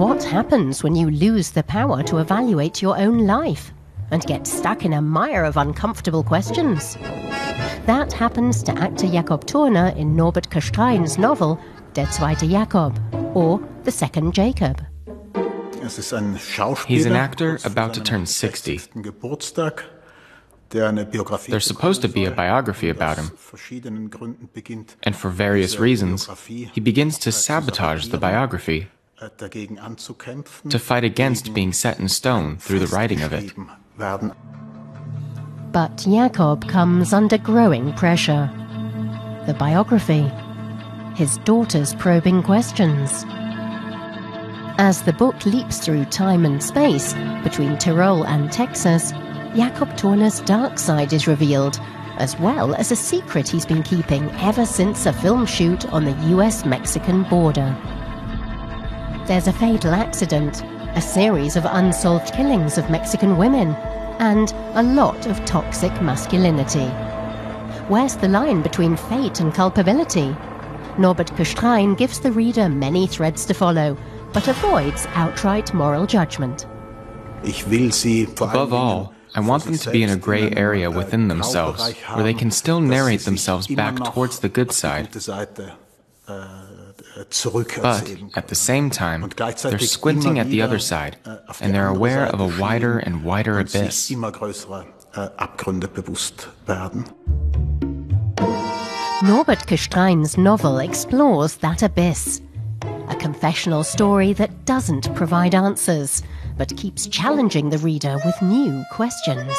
What happens when you lose the power to evaluate your own life and get stuck in a mire of uncomfortable questions? That happens to actor Jakob Turner in Norbert Gstrein's novel Der zweite Jakob, or The Second Jacob. He's an actor about to turn 60. There's supposed to be a biography about him. And for various reasons, he begins to sabotage the biography, to fight against being set in stone through the writing of it. But Jakob comes under growing pressure. The biography, his daughter's probing questions. As the book leaps through time and space between Tyrol and Texas, Jakob Turner's dark side is revealed, as well as a secret he's been keeping ever since a film shoot on the US Mexican border. There's a fatal accident, a series of unsolved killings of Mexican women, and a lot of toxic masculinity. Where's the line between fate and culpability? Norbert Gstrein gives the reader many threads to follow, but avoids outright moral judgment. Above all, I want them to be in a gray area within themselves, where they can still narrate themselves back towards the good side. But at the same time, they're squinting at the other side, and they're aware of a wider and wider abyss. Norbert Gstrein's novel explores that abyss. A confessional story that doesn't provide answers, but keeps challenging the reader with new questions.